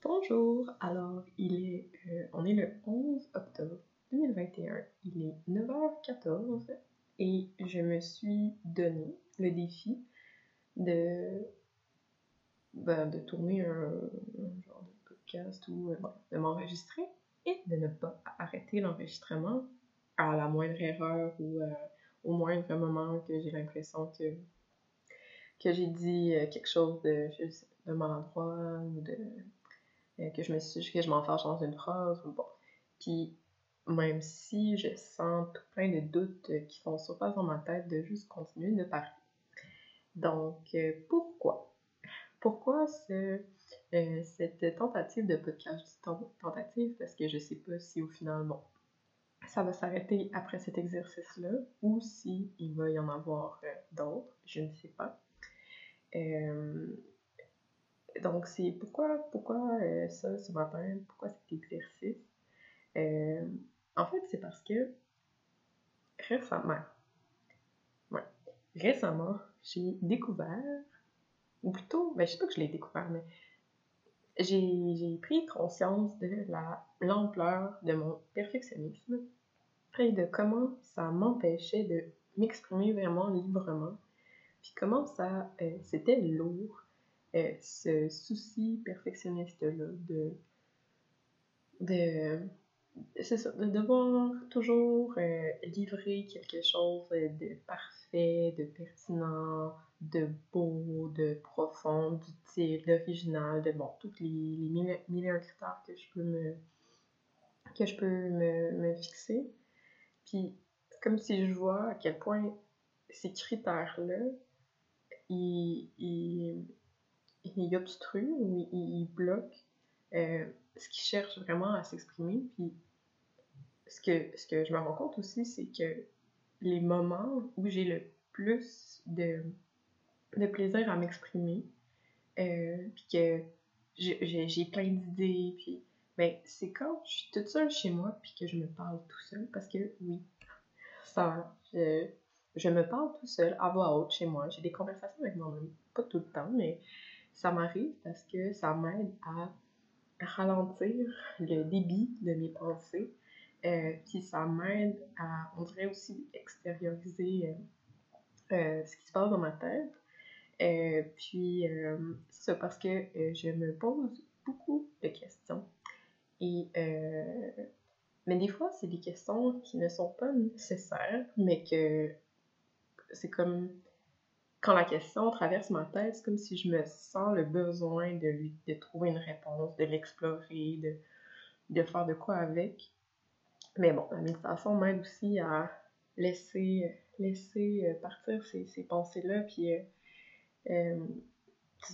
Bonjour, alors il est, euh, on est le 11 octobre 2021, il est 9h14 et je me suis donné le défi de, ben, de tourner un, genre de podcast ou euh, de m'enregistrer et de ne pas arrêter l'enregistrement à la moindre erreur ou euh, au moindre moment que j'ai l'impression que, j'ai dit quelque chose de, de maladroit ou de que je me suis que je m'enfarge dans une phrase ou bon. Puis même si je sens tout plein de doutes qui font surface dans ma tête de juste continuer de parler. Donc euh, pourquoi? Pourquoi ce, euh, cette tentative de podcast tentative? Parce que je sais pas si au final, bon, ça va s'arrêter après cet exercice-là ou si il va y en avoir d'autres, je ne sais pas. Euh, donc, c'est pourquoi, pourquoi euh, ça ce matin, pourquoi cet exercice? Euh, en fait, c'est parce que récemment, récemment, j'ai découvert, ou plutôt, ben, je sais pas que je l'ai découvert, mais j'ai pris conscience de la l'ampleur de mon perfectionnisme et de comment ça m'empêchait de m'exprimer vraiment librement, puis comment ça, euh, c'était lourd ce souci perfectionniste-là de, de, de devoir toujours euh, livrer quelque chose de parfait, de pertinent, de beau, de profond, d'utile, d'original, de bon, toutes les, les mille, mille critères que je peux me que je peux me, me fixer. Puis, comme si je vois à quel point ces critères-là, ils, il obstrue ou il, bloque euh, ce qui cherche vraiment à s'exprimer. Puis ce que, ce que je me rends compte aussi, c'est que les moments où j'ai le plus de, de plaisir à m'exprimer, euh, puis que j'ai plein d'idées, puis ben, c'est quand je suis toute seule chez moi, puis que je me parle tout seul, parce que oui, ça, je, je me parle tout seul à voix haute chez moi. J'ai des conversations avec ami, pas tout le temps, mais ça m'arrive parce que ça m'aide à ralentir le débit de mes pensées. Euh, puis ça m'aide à, on dirait aussi, extérioriser euh, euh, ce qui se passe dans ma tête. puis c'est parce que je me pose beaucoup de questions. Et mais des fois, c'est des questions qui ne sont pas nécessaires, mais que c'est comme quand la question traverse ma tête, c'est comme si je me sens le besoin de lui de trouver une réponse, de l'explorer, de, de faire de quoi avec. Mais bon, la méditation m'aide aussi à laisser, laisser euh, partir ces, ces pensées-là, puis euh, euh,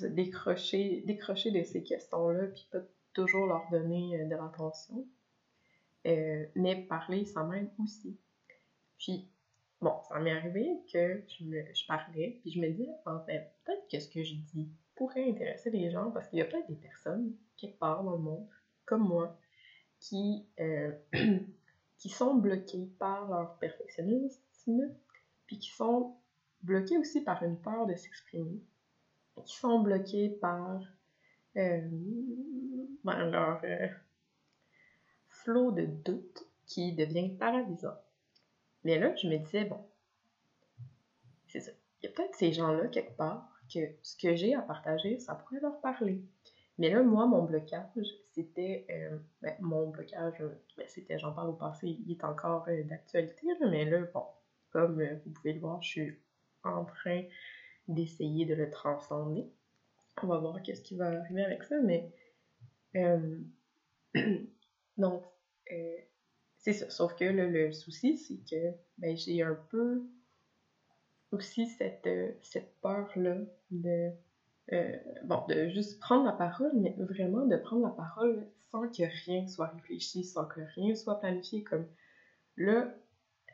décrocher, décrocher de ces questions-là, puis pas toujours leur donner de l'attention. mais parler, ça m'aide aussi. Puis Bon, ça m'est arrivé que je, me, je parlais, puis je me disais, en fait, peut-être que ce que je dis pourrait intéresser les gens, parce qu'il y a peut-être des personnes, quelque part dans le monde, comme moi, qui, euh, qui sont bloquées par leur perfectionnisme, puis qui sont bloquées aussi par une peur de s'exprimer, qui sont bloquées par euh, ben, leur euh, flot de doute qui devient paralysant. Mais là, je me disais, bon, c'est ça. Il y a peut-être ces gens-là, quelque part, que ce que j'ai à partager, ça pourrait leur parler. Mais là, moi, mon blocage, c'était. Euh, ben, mon blocage, ben, c'était, j'en parle au passé, il est encore euh, d'actualité, mais là, bon, comme euh, vous pouvez le voir, je suis en train d'essayer de le transcender. On va voir qu'est-ce qui va arriver avec ça, mais. donc, c'est ça. Sauf que le souci, c'est que ben, j'ai un peu aussi cette, euh, cette peur-là de, euh, bon, de juste prendre la parole, mais vraiment de prendre la parole sans que rien soit réfléchi, sans que rien soit planifié. Comme là,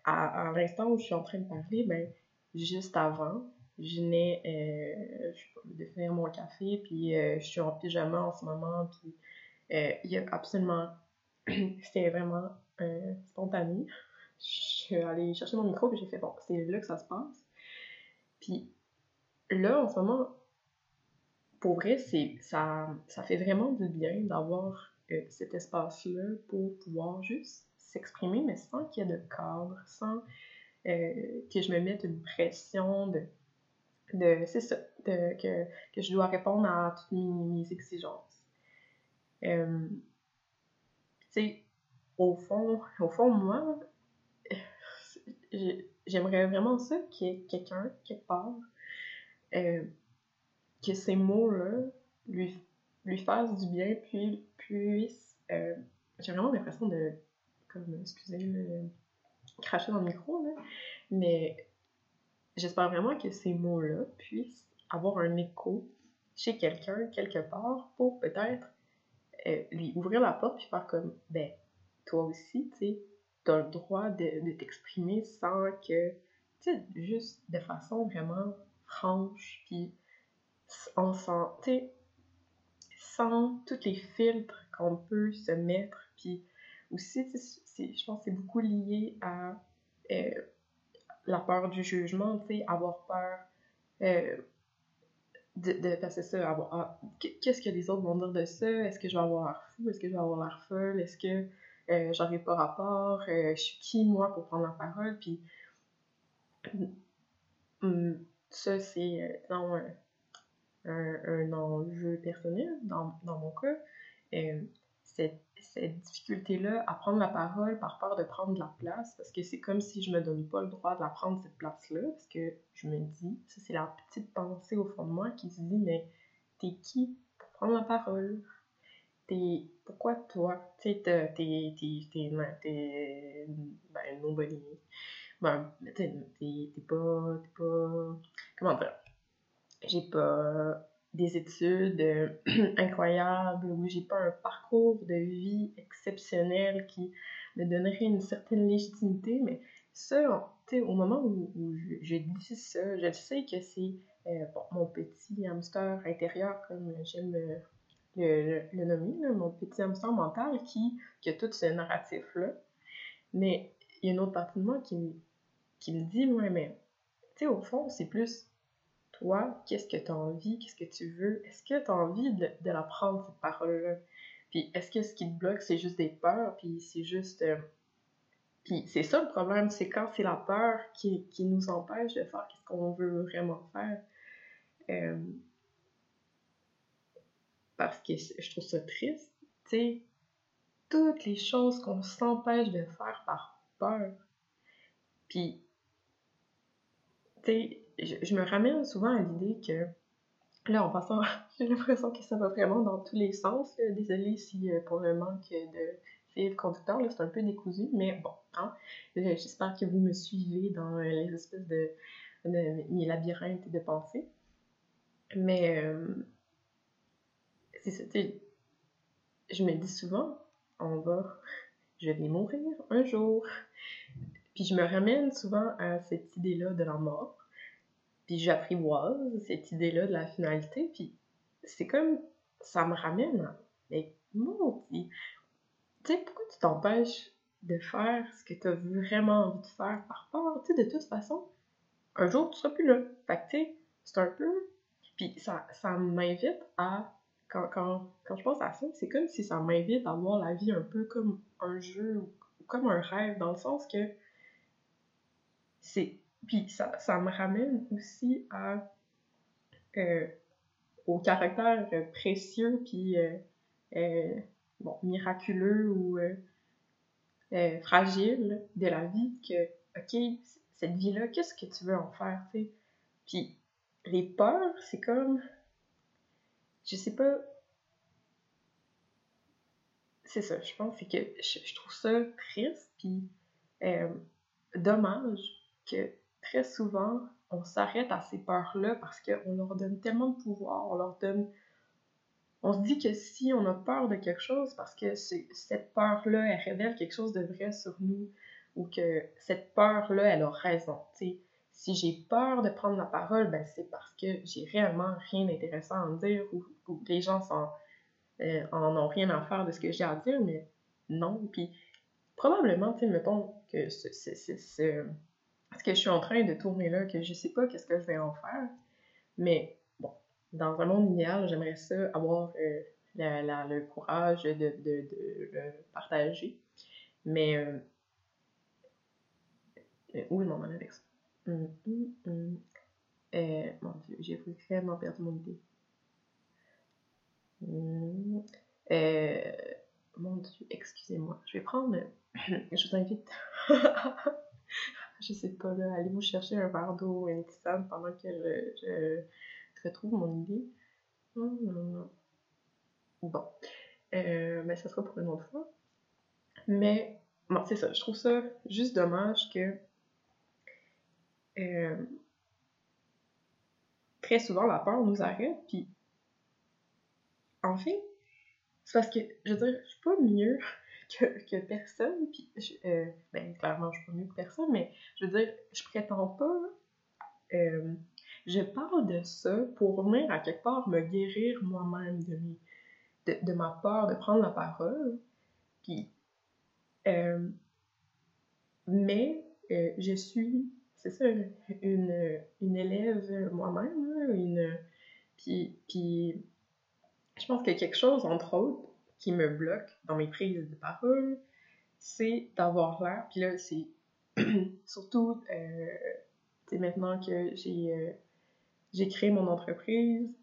à, l'instant où je suis en train de parler, ben, juste avant, je venais euh, de finir mon café, puis je suis en pyjama en ce moment, puis il y a absolument. C'était vraiment euh, spontané. Je suis allée chercher mon micro, puis j'ai fait, bon, c'est là que ça se passe. Puis là, en ce moment, pour vrai, c'est, ça, ça fait vraiment du bien d'avoir euh, cet espace-là pour pouvoir juste s'exprimer, mais sans qu'il y ait de cadre, sans euh, que je me mette une pression de. de c'est ça, de, que, que, je dois répondre à toutes mes, exigences. Euh, tu sais, au fond, au fond, moi, j'aimerais vraiment ça qu'il y ait quelqu'un, quelque part, euh, que ces mots-là lui, lui fassent du bien, puis puisse. Euh, j'ai vraiment l'impression de. Comme, excusez, cracher dans le micro, là, mais j'espère vraiment que ces mots-là puissent avoir un écho chez quelqu'un, quelque part, pour peut-être euh, lui ouvrir la porte puis faire comme, ben, toi aussi, tu sais, t'as le droit de, de t'exprimer sans que, tu sais, juste de façon vraiment franche, puis on sent, sans tous les filtres qu'on peut se mettre, puis aussi, je pense que c'est beaucoup lié à euh, la peur du jugement, tu sais, avoir peur euh, de, de passer ça, avoir, ah, qu'est-ce que les autres vont dire de ça, est-ce que je vais avoir l'air fou, est-ce que je vais avoir l'air folle, est-ce que euh, j'aurai pas rapport, je suis qui moi pour prendre la parole, puis ça c'est, un, un, enjeu personnel dans, dans mon cas, cette cette difficulté-là à prendre la parole par peur de prendre la place, parce que c'est comme si je me donne pas le droit de la prendre cette place-là, parce que je me dis, ça c'est la petite pensée au fond de moi qui se dit, mais t'es qui pour prendre la parole? Pourquoi toi? Tu t'es, t'es, t'es, t'es, ben, nobody. Ben, t'es, t'es pas, t'es pas, comment dire? J'ai pas des études euh, incroyables, où j'ai pas un parcours de vie exceptionnel qui me donnerait une certaine légitimité, mais ça, au moment où, je, dis ça, je sais que c'est euh, mon petit hamster intérieur, comme j'aime le, le, nommer, mon petit hamster mental qui, qui a tout ce narratif-là. Mais il y a une autre partie de moi qui, qui me dit, ouais, mais, tu sais, au fond, c'est plus toi, qu'est-ce que tu as envie, qu'est-ce que tu veux, est-ce que tu as envie de, de la prendre, cette parole-là? Puis est-ce que ce qui te bloque, c'est juste des peurs, puis c'est juste... Euh, puis c'est ça le problème, c'est quand c'est la peur qui, qui, nous empêche de faire ce qu'on veut vraiment faire. Euh, parce que je trouve ça triste, tu sais, toutes les choses qu'on s'empêche de faire par peur. Puis, tu sais, je, me ramène souvent à l'idée que, là, en passant, j'ai l'impression que ça va vraiment dans tous les sens. Désolée si euh, pour le manque de fil conducteur, là, c'est un peu décousu, mais bon, hein, j'espère que vous me suivez dans euh, les espèces de, mes labyrinthes de pensée. Mais, euh, c'est ça, je me dis souvent, on va, je vais mourir un jour. Puis je me ramène souvent à cette idée-là de la mort. Puis j'apprivoise cette idée-là de la finalité, puis c'est comme, ça me ramène, mais mon tu sais, pourquoi tu t'empêches de faire ce que tu as vraiment envie de faire par peur? Tu de toute façon, un jour, tu seras plus là. Fait que, tu sais, c'est un peu... Puis ça, ça m'invite à... Quand, quand, quand je pense à ça, c'est comme si ça m'invite à voir la vie un peu comme un jeu ou comme un rêve, dans le sens que c'est puis ça, ça me ramène aussi à, euh, au caractère précieux puis euh, euh, bon, miraculeux ou fragile de la vie que, ok, cette vie-là, qu'est-ce que tu veux en faire, tu sais? Puis les peurs, c'est comme, je sais pas, c'est ça, je pense, c'est que je, trouve ça triste, puis dommage que très souvent, on s'arrête à ces peurs-là parce qu'on leur donne tellement de pouvoir, on leur donne... On se dit que si on a peur de quelque chose, parce que cette peur-là, elle révèle quelque chose de vrai sur nous, ou que cette peur-là, elle a raison. Si j'ai peur de prendre la parole, ben c'est parce que j'ai réellement rien d'intéressant à dire, ou, les gens euh, en ont rien à faire de ce que j'ai à dire, mais non. Puis probablement, tu sais, mettons que ce, parce que je suis en train de tourner là, que je sais pas qu'est-ce que je vais en faire. Mais bon, dans un monde idéal, j'aimerais ça avoir euh, le courage de, de, de, le partager. Mais euh, euh, où est mon avec ça? Hum, hum, hum. mon Dieu, j'ai vraiment perdu mon idée. mon Dieu, excusez-moi. Je vais prendre. je vous invite. je sais pas, là, allez-vous chercher un verre d'eau ou une tisane pendant que je, retrouve mon idée. Bon. Euh, mais ça sera pour une autre fois. Mais, bon, c'est ça. Je trouve ça juste dommage que. Euh, très souvent, la peur nous arrête, puis. En fait, c'est parce que, je veux dire, je suis pas mieux que, que personne, puis. Euh, ben, clairement, je suis pas mieux que personne, mais je veux dire, je prétends pas. Euh, je parle de ça pour venir à quelque part me guérir moi-même de de, ma peur de prendre la parole. Puis, mais je suis, c'est ça, une, une élève moi-même, une, puis, puis je pense a quelque chose, entre autres, qui me bloque dans mes prises de parole, c'est d'avoir l'air, puis là, c'est surtout, c'est euh, maintenant que j'ai j'ai créé mon entreprise,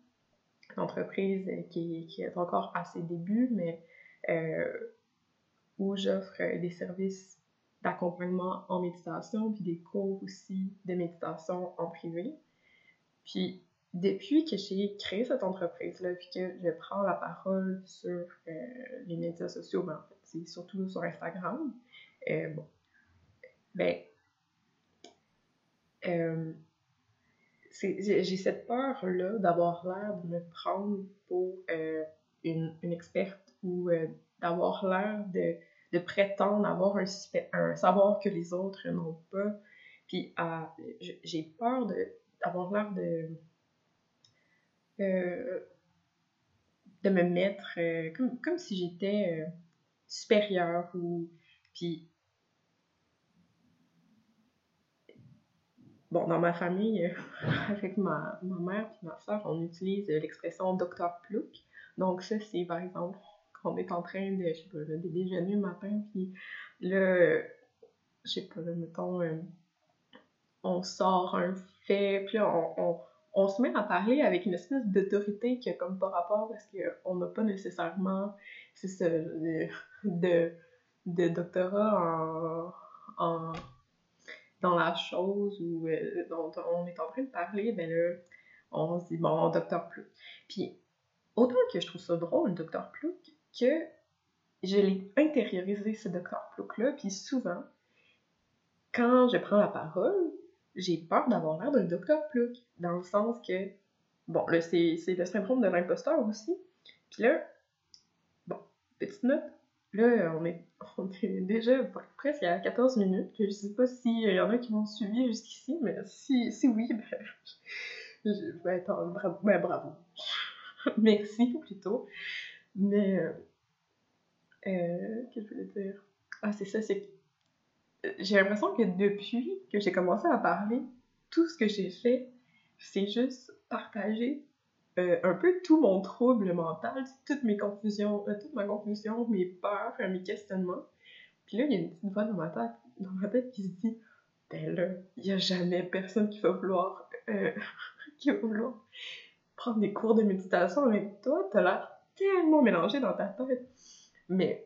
entreprise qui, est encore à ses débuts, mais euh, où j'offre des services d'accompagnement en méditation, puis des cours aussi de méditation en privé. Puis depuis que j'ai créé cette entreprise-là, puis que je prends la parole sur euh, les médias sociaux, ben en fait, c'est surtout sur Instagram, euh, bon, ben, j'ai cette peur-là d'avoir l'air de me prendre pour euh, une, une, experte ou euh, d'avoir l'air de, de, prétendre avoir un, un, savoir que les autres n'ont pas. Puis j'ai peur d'avoir l'air de, euh, de me mettre comme, comme si j'étais supérieure ou. Puis Bon, dans ma famille, euh, avec ma, ma mère et ma soeur, on utilise l'expression docteur Plouc. Donc, ça, c'est par exemple qu'on est en train de, je sais pas, de déjeuner le matin, puis là, je sais pas, mettons, euh, on sort un fait, puis on, on, on, se met à parler avec une espèce d'autorité qui a comme pas rapport parce qu'on n'a pas nécessairement, c'est ça, de, de, de doctorat en, en dans la chose ou euh, dont on est en train de parler, ben là, on se dit, bon, Docteur Plouc. Puis, autant que je trouve ça drôle, Docteur Plouc, que je l'ai intériorisé, ce Docteur Plouc-là, puis souvent, quand je prends la parole, j'ai peur d'avoir l'air d'un Docteur Plouc, dans le sens que, bon, là, c'est le syndrome de l'imposteur aussi. Puis là, bon, petite note, Là, on est, on est déjà presque à 14 minutes. Je sais pas s'il y en a qui m'ont suivi jusqu'ici, mais si, si oui, ben, je, ben, bravo, ben, bravo. Merci plutôt. Mais, euh, euh, qu'est-ce que je voulais dire? Ah, c'est ça, c'est j'ai l'impression que depuis que j'ai commencé à parler, tout ce que j'ai fait, c'est juste partager euh, un peu tout mon trouble mental, toutes mes confusions, euh, toute ma confusion, mes peurs, mes questionnements. Puis là, il y a une petite voix dans ma tête, qui se dit Ben là, il n'y a jamais personne qui va vouloir, euh, qui va vouloir prendre des cours de méditation avec toi. T'as l'air tellement mélangé dans ta tête. Mais,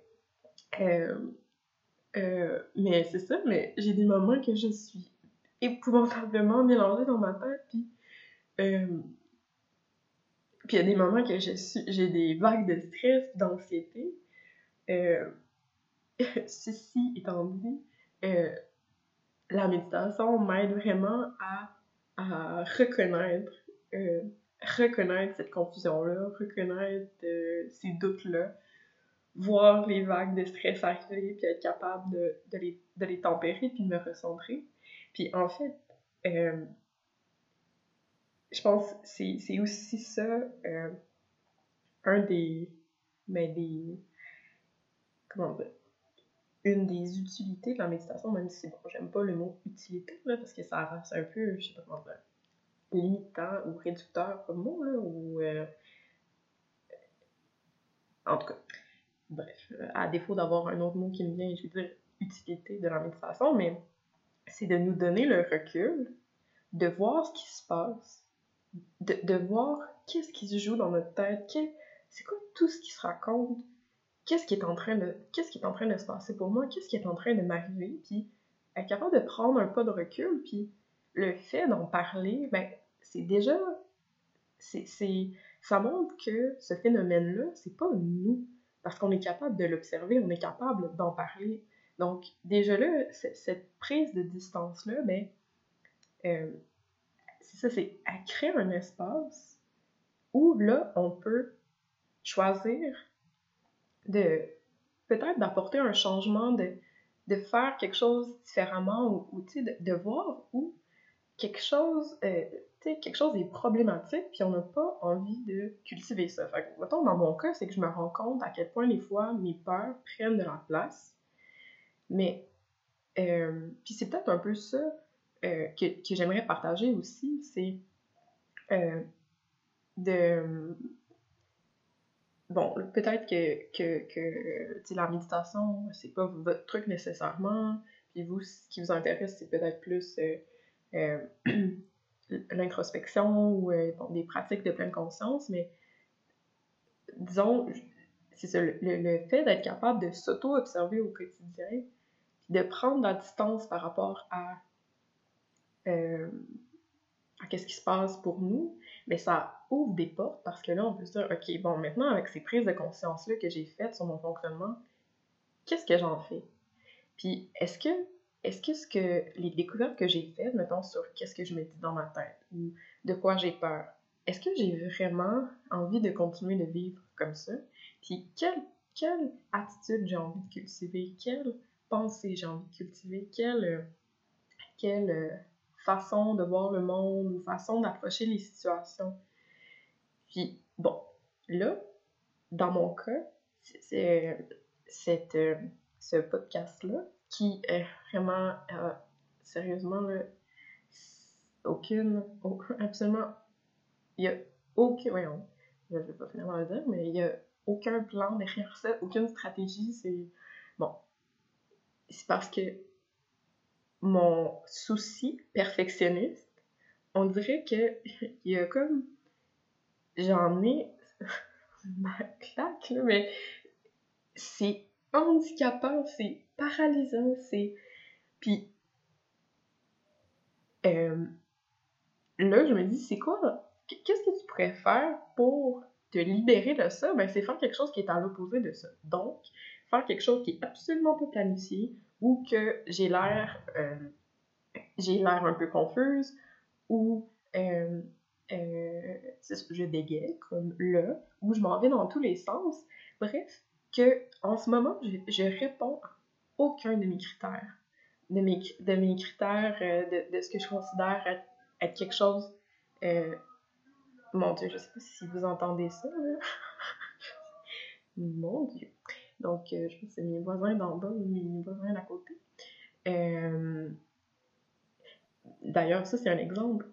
mais c'est ça, mais j'ai des moments que je suis épouvantablement mélangée dans ma tête, puis puis il y a des moments que j'ai des vagues de stress, d'anxiété. Euh, ceci étant dit, euh, la méditation m'aide vraiment à, à reconnaître, euh, reconnaître cette confusion-là, reconnaître ces doutes-là, voir les vagues de stress arriver, puis être capable de, les, tempérer, puis de me recentrer. Puis en fait, je pense que c'est aussi ça, euh, un des, ben des, comment dire, une des utilités de la méditation, même si bon, j'aime pas le mot utilité, là, parce que ça reste un peu, je sais pas comment dire, limitant ou réducteur comme mot, là, ou... Euh, en tout cas, bref, à défaut d'avoir un autre mot qui me vient, je veux dire utilité de la méditation, mais c'est de nous donner le recul, de voir ce qui se passe, de, de voir qu'est-ce qui se joue dans notre tête, c'est quoi tout ce qui se raconte, qu'est-ce qui est en train de qu'est-ce qui est en train de se passer pour moi, qu'est-ce qui est en train de m'arriver, puis être capable de prendre un pas de recul, puis le fait d'en parler, ben c'est déjà c'est ça montre que ce phénomène-là, c'est pas nous parce qu'on est capable de l'observer, on est capable d'en parler. Donc déjà là, cette prise de distance là, ben euh, c'est ça, c'est à créer un espace où là on peut choisir de peut-être d'apporter un changement, de, de faire quelque chose différemment ou, de, de, voir où quelque chose, euh, quelque chose est problématique puis on n'a pas envie de cultiver ça. Fait que, dans mon cas, c'est que je me rends compte à quel point des fois mes peurs prennent de la place. Mais, euh, puis c'est peut-être un peu ça euh, que, j'aimerais partager aussi, c'est euh, de bon, peut-être que, que, la méditation, c'est pas votre truc nécessairement. Puis vous, ce qui vous intéresse, c'est peut-être plus l'introspection ou euh, des pratiques de pleine conscience. Mais disons, c'est ça, le, fait d'être capable de s'auto-observer au quotidien, de prendre la distance par rapport à, à qu'est-ce qui se passe pour nous, mais ça ouvre des portes parce que là, on peut se dire, OK, bon, maintenant, avec ces prises de conscience-là que j'ai faites sur mon fonctionnement, qu'est-ce que j'en fais? Puis, est-ce que, est-ce que, les découvertes que j'ai faites, mettons, sur qu'est-ce que je me dis dans ma tête ou de quoi j'ai peur, est-ce que j'ai vraiment envie de continuer de vivre comme ça? Puis, quelle, attitude j'ai envie de cultiver? Quelle pensée j'ai envie de cultiver? Quelle, quelle façon de voir le monde ou façon d'approcher les situations? Puis, bon, là, dans mon cas, c'est euh, ce podcast-là qui est vraiment, euh, sérieusement, là, aucune, absolument, il y a aucun, voyons, je vais pas finalement le dire, mais il y a aucun plan derrière ça, aucune stratégie, c'est, bon, c'est parce que mon souci perfectionniste, on dirait que il y a comme j'en ai ma claque là, mais c'est handicapant, c'est paralysant, c'est puis euh, là je me dis c'est quoi qu'est-ce que tu pourrais faire pour te libérer de ça? Ben c'est faire quelque chose qui est à l'opposé de ça. Donc faire quelque chose qui est absolument pas planifié ou que j'ai l'air euh, j'ai l'air un peu confuse ou euh, je dégaye comme là ou je m'en vais dans tous les sens. Bref que en ce moment je, je réponds à aucun de mes critères de mes, de mes critères de, de, ce que je considère être, quelque chose mon dieu je sais pas si vous entendez ça mon dieu donc, euh, je pense que c'est mes voisins d'en bas mes voisins d'à côté. Euh, d'ailleurs, ça, c'est un exemple.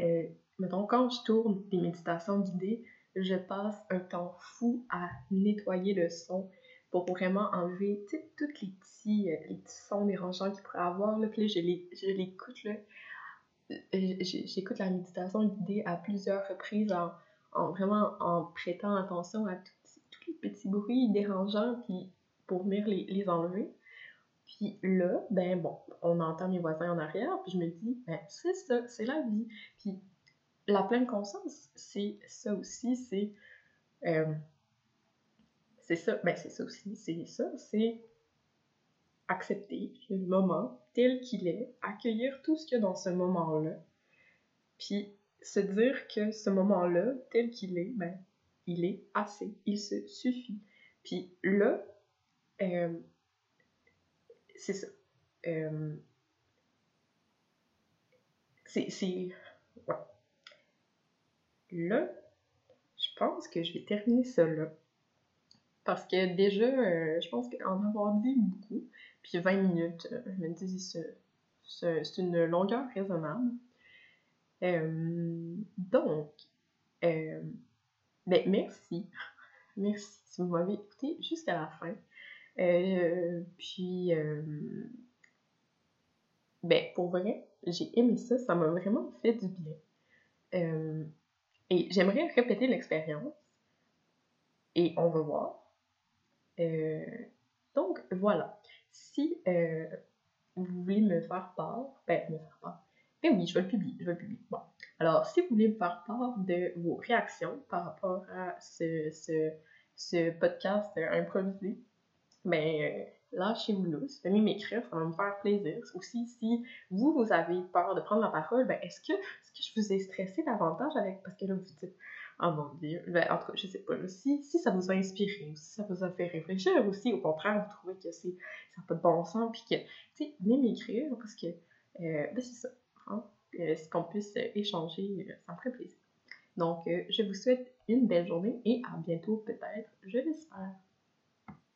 Euh, mettons, quand je tourne des méditations guidées, je passe un temps fou à nettoyer le son pour vraiment enlever tous les petits, les petits sons dérangeants qu'il pourrait avoir. Là. Puis là, je l'écoute. J'écoute la méditation guidée à plusieurs reprises en, en, vraiment en prêtant attention à tout petits bruits dérangeants puis pour venir les, les enlever. Puis là, ben bon, on entend mes voisins en arrière, puis je me dis, ben c'est ça, c'est la vie. Puis la pleine conscience, c'est ça aussi, c'est. Euh, c'est ça, ben c'est ça aussi, c'est ça, c'est accepter le moment tel qu'il est, accueillir tout ce qu'il y a dans ce moment-là, puis se dire que ce moment-là, tel qu'il est, ben il est assez, il se suffit. Puis là, euh, c'est ça. Euh, c'est. Ouais. Là, je pense que je vais terminer ça là. Parce que déjà, euh, je pense qu'en avoir dit beaucoup, puis 20 minutes, je me dis, c'est une longueur raisonnable. Euh, donc, euh, ben, merci. Merci si vous m'avez écouté jusqu'à la fin. Euh, puis, ben, pour vrai, j'ai aimé ça. Ça m'a vraiment fait du bien. et j'aimerais répéter l'expérience. Et on va voir. Donc, voilà. Si vous voulez me faire part, ben, me faire part, ben oui, je vais le publier, je vais le publier. Bon. Alors, si vous voulez me faire part de vos réactions par rapport à ce, ce, ce podcast improvisé, ben, euh, lâchez-vous là, venez m'écrire, ça va me faire plaisir. Aussi, si vous, vous avez peur de prendre la parole, ben, est-ce que, est que je vous ai stressé davantage avec, parce que là, vous dites, oh mon dieu, ben, en tout cas, je sais pas, si, si ça vous a inspiré, ou si ça vous a fait réfléchir, aussi, au contraire, vous trouvez que c'est, ça n'a pas de bon sens, puis que, tu sais, venez m'écrire, parce que, euh, ben, c'est ça, hein, euh, qu'on puisse échanger, euh, ça me ferait plaisir. Donc, je vous souhaite une belle journée et à bientôt peut-être, je l'espère.